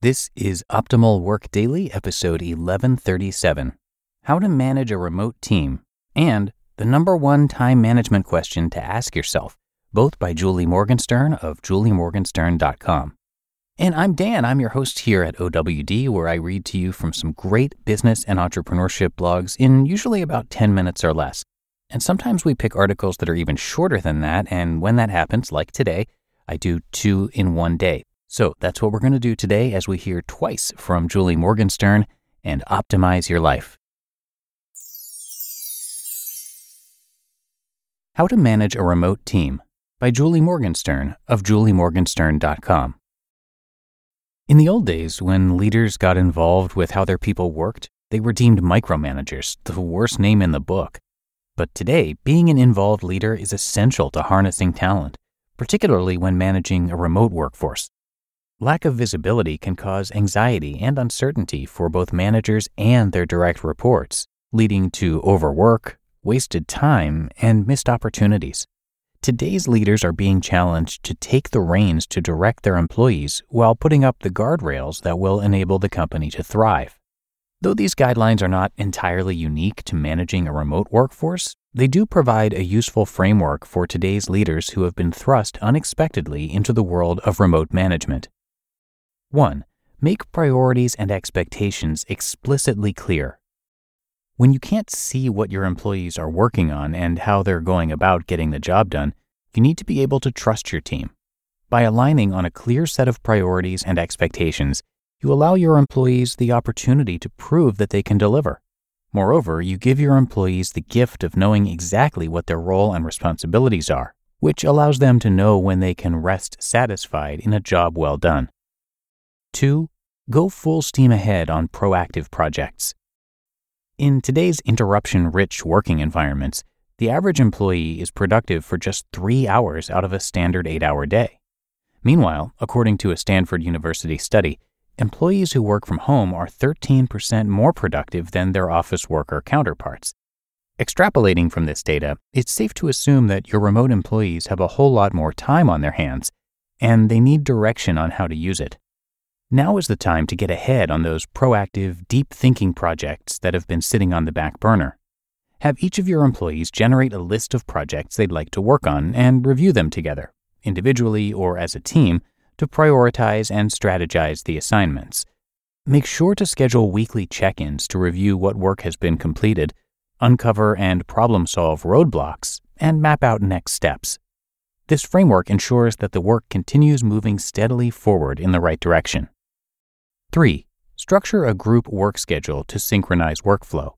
This is Optimal Work Daily, episode 1137 How to Manage a Remote Team, and the number one time management question to ask yourself, both by Julie Morgenstern of juliemorgenstern.com. And I'm Dan, I'm your host here at OWD, where I read to you from some great business and entrepreneurship blogs in usually about 10 minutes or less. And sometimes we pick articles that are even shorter than that, and when that happens, like today, I do two in one day. So that's what we're going to do today as we hear twice from Julie Morgenstern and optimize your life. How to Manage a Remote Team by Julie Morgenstern of juliemorgenstern.com. In the old days, when leaders got involved with how their people worked, they were deemed micromanagers, the worst name in the book. But today, being an involved leader is essential to harnessing talent, particularly when managing a remote workforce. Lack of visibility can cause anxiety and uncertainty for both managers and their direct reports, leading to overwork, wasted time, and missed opportunities. Today's leaders are being challenged to take the reins to direct their employees while putting up the guardrails that will enable the company to thrive. Though these guidelines are not entirely unique to managing a remote workforce, they do provide a useful framework for today's leaders who have been thrust unexpectedly into the world of remote management. 1. Make priorities and expectations explicitly clear. When you can't see what your employees are working on and how they're going about getting the job done, you need to be able to trust your team. By aligning on a clear set of priorities and expectations, you allow your employees the opportunity to prove that they can deliver. Moreover, you give your employees the gift of knowing exactly what their role and responsibilities are, which allows them to know when they can rest satisfied in a job well done. 2. Go full steam ahead on proactive projects. In today's interruption rich working environments, the average employee is productive for just three hours out of a standard eight hour day. Meanwhile, according to a Stanford University study, employees who work from home are 13% more productive than their office worker counterparts. Extrapolating from this data, it's safe to assume that your remote employees have a whole lot more time on their hands, and they need direction on how to use it. Now is the time to get ahead on those proactive, deep thinking projects that have been sitting on the back burner. Have each of your employees generate a list of projects they'd like to work on and review them together, individually or as a team, to prioritize and strategize the assignments. Make sure to schedule weekly check ins to review what work has been completed, uncover and problem solve roadblocks, and map out next steps. This framework ensures that the work continues moving steadily forward in the right direction. 3. Structure a group work schedule to synchronize workflow.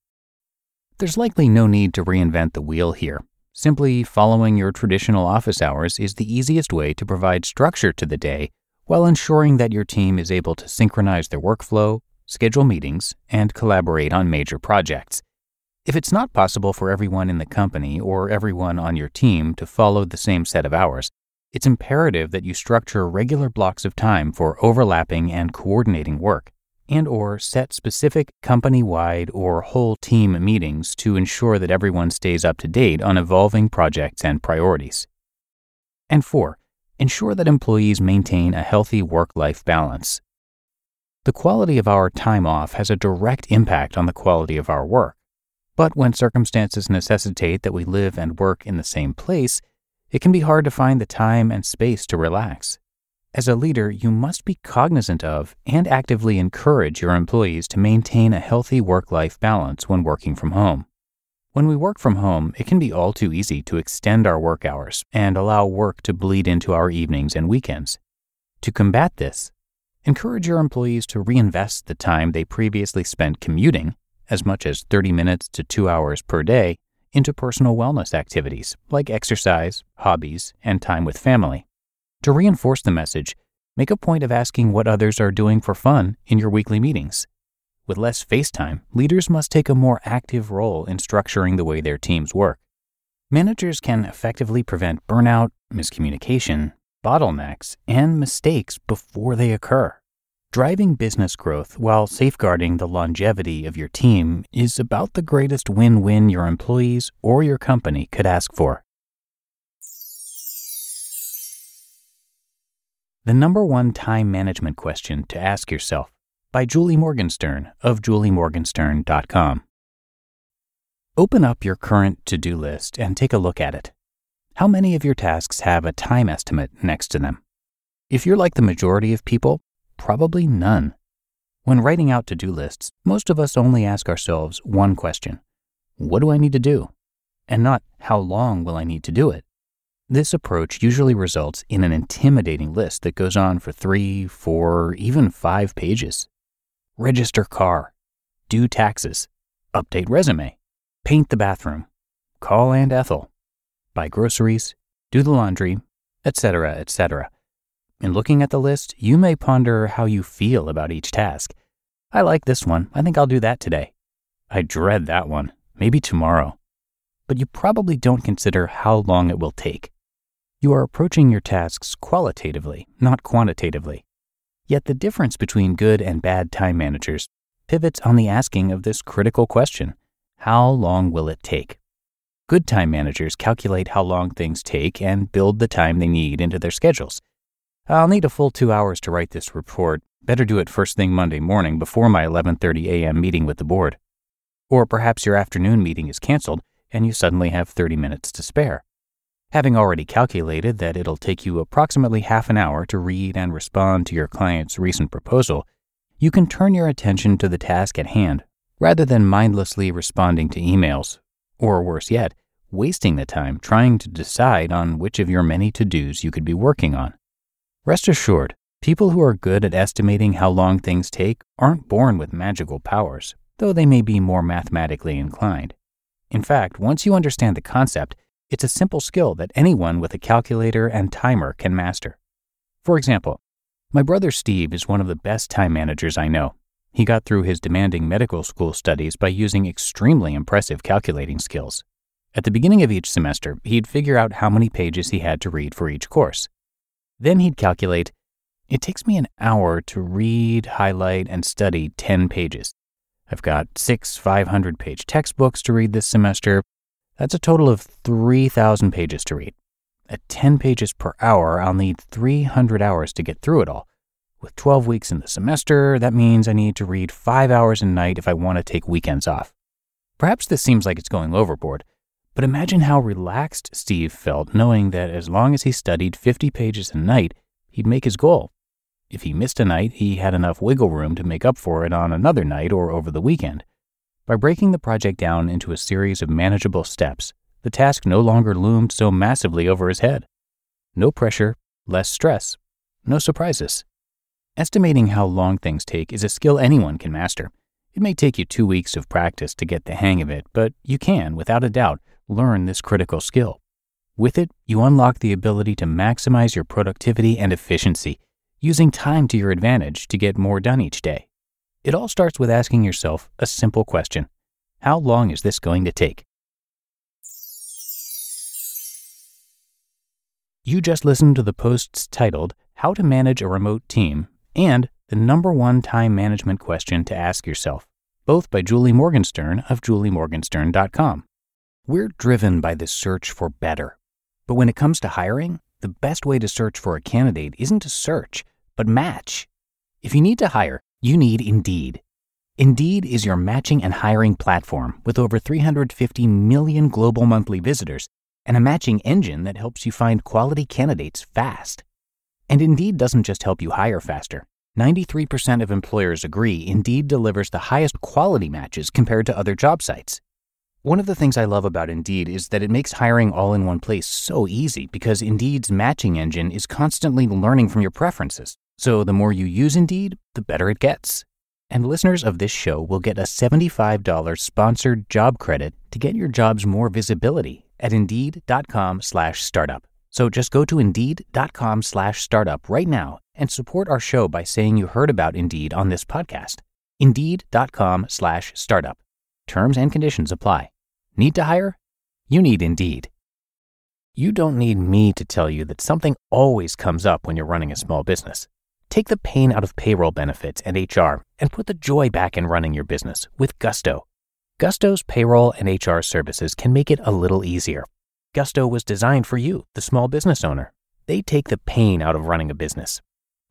There's likely no need to reinvent the wheel here. Simply following your traditional office hours is the easiest way to provide structure to the day while ensuring that your team is able to synchronize their workflow, schedule meetings, and collaborate on major projects. If it's not possible for everyone in the company or everyone on your team to follow the same set of hours, it's imperative that you structure regular blocks of time for overlapping and coordinating work and or set specific company-wide or whole team meetings to ensure that everyone stays up to date on evolving projects and priorities. And 4. Ensure that employees maintain a healthy work-life balance. The quality of our time off has a direct impact on the quality of our work. But when circumstances necessitate that we live and work in the same place, it can be hard to find the time and space to relax. As a leader, you must be cognizant of and actively encourage your employees to maintain a healthy work life balance when working from home. When we work from home, it can be all too easy to extend our work hours and allow work to bleed into our evenings and weekends. To combat this, encourage your employees to reinvest the time they previously spent commuting, as much as 30 minutes to 2 hours per day, into personal wellness activities like exercise, hobbies, and time with family. To reinforce the message, make a point of asking what others are doing for fun in your weekly meetings. With less face time, leaders must take a more active role in structuring the way their teams work. Managers can effectively prevent burnout, miscommunication, bottlenecks, and mistakes before they occur. Driving business growth while safeguarding the longevity of your team is about the greatest win win your employees or your company could ask for. The Number One Time Management Question to Ask Yourself by Julie Morgenstern of juliemorgenstern.com. Open up your current to do list and take a look at it. How many of your tasks have a time estimate next to them? If you're like the majority of people, probably none. When writing out to do lists, most of us only ask ourselves one question What do I need to do? And not, How long will I need to do it? This approach usually results in an intimidating list that goes on for three, four, even five pages. Register car, do taxes, update resume, paint the bathroom, call Aunt Ethel, buy groceries, do the laundry, etc., etc. In looking at the list, you may ponder how you feel about each task. I like this one. I think I'll do that today. I dread that one. Maybe tomorrow. But you probably don't consider how long it will take. You are approaching your tasks qualitatively, not quantitatively. Yet the difference between good and bad time managers pivots on the asking of this critical question How long will it take? Good time managers calculate how long things take and build the time they need into their schedules. I'll need a full 2 hours to write this report. Better do it first thing Monday morning before my 11:30 a.m. meeting with the board. Or perhaps your afternoon meeting is canceled and you suddenly have 30 minutes to spare. Having already calculated that it'll take you approximately half an hour to read and respond to your client's recent proposal, you can turn your attention to the task at hand rather than mindlessly responding to emails, or worse yet, wasting the time trying to decide on which of your many to dos you could be working on. Rest assured, people who are good at estimating how long things take aren't born with magical powers, though they may be more mathematically inclined. In fact, once you understand the concept, it's a simple skill that anyone with a calculator and timer can master. For example, my brother Steve is one of the best time managers I know. He got through his demanding medical school studies by using extremely impressive calculating skills. At the beginning of each semester, he'd figure out how many pages he had to read for each course. Then he'd calculate, it takes me an hour to read, highlight, and study 10 pages. I've got six 500 page textbooks to read this semester, that's a total of 3,000 pages to read. At 10 pages per hour, I'll need 300 hours to get through it all. With 12 weeks in the semester, that means I need to read 5 hours a night if I want to take weekends off. Perhaps this seems like it's going overboard, but imagine how relaxed Steve felt knowing that as long as he studied 50 pages a night, he'd make his goal. If he missed a night, he had enough wiggle room to make up for it on another night or over the weekend. By breaking the project down into a series of manageable steps, the task no longer loomed so massively over his head. No pressure, less stress, no surprises. Estimating how long things take is a skill anyone can master. It may take you two weeks of practice to get the hang of it, but you can, without a doubt, learn this critical skill. With it, you unlock the ability to maximize your productivity and efficiency, using time to your advantage to get more done each day. It all starts with asking yourself a simple question How long is this going to take? You just listened to the posts titled How to Manage a Remote Team and The Number One Time Management Question to Ask Yourself, both by Julie Morgenstern of juliemorgenstern.com. We're driven by the search for better. But when it comes to hiring, the best way to search for a candidate isn't to search, but match. If you need to hire, you need Indeed. Indeed is your matching and hiring platform with over 350 million global monthly visitors and a matching engine that helps you find quality candidates fast. And Indeed doesn't just help you hire faster. 93% of employers agree Indeed delivers the highest quality matches compared to other job sites. One of the things I love about Indeed is that it makes hiring all in one place so easy because Indeed's matching engine is constantly learning from your preferences. So the more you use Indeed, the better it gets. And listeners of this show will get a $75 sponsored job credit to get your jobs more visibility at Indeed.com slash startup. So just go to Indeed.com slash startup right now and support our show by saying you heard about Indeed on this podcast. Indeed.com slash startup. Terms and conditions apply. Need to hire? You need Indeed. You don't need me to tell you that something always comes up when you're running a small business. Take the pain out of payroll benefits and HR and put the joy back in running your business with Gusto. Gusto's payroll and HR services can make it a little easier. Gusto was designed for you, the small business owner. They take the pain out of running a business.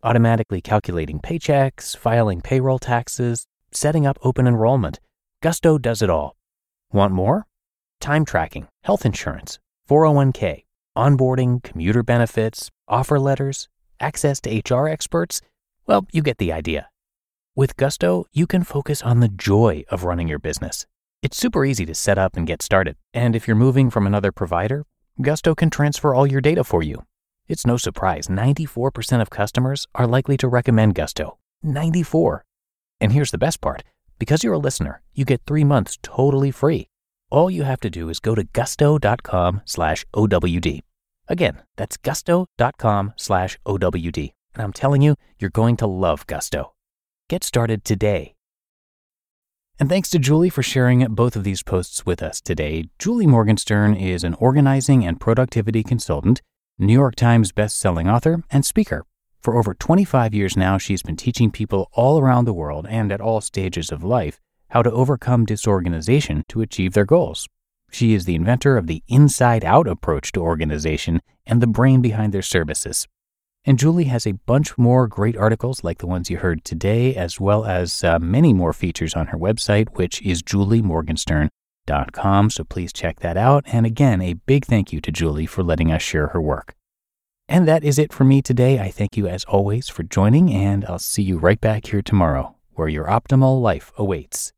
automatically calculating paychecks, filing payroll taxes, setting up open enrollment. Gusto does it all. Want more? Time tracking, health insurance, 401k, onboarding, commuter benefits, offer letters, access to HR experts. Well, you get the idea. With Gusto, you can focus on the joy of running your business. It's super easy to set up and get started. And if you're moving from another provider, Gusto can transfer all your data for you. It's no surprise 94% of customers are likely to recommend Gusto. 94. And here's the best part because you're a listener, you get three months totally free. All you have to do is go to gusto.com slash OWD. Again, that's gusto.com slash OWD. And I'm telling you, you're going to love Gusto. Get started today. And thanks to Julie for sharing both of these posts with us today. Julie Morgenstern is an organizing and productivity consultant, New York Times best-selling author, and speaker. For over 25 years now, she's been teaching people all around the world and at all stages of life how to overcome disorganization to achieve their goals. She is the inventor of the inside out approach to organization and the brain behind their services. And Julie has a bunch more great articles like the ones you heard today, as well as uh, many more features on her website, which is juliemorgenstern.com. So please check that out. And again, a big thank you to Julie for letting us share her work. And that is it for me today. I thank you as always for joining, and I'll see you right back here tomorrow where your optimal life awaits.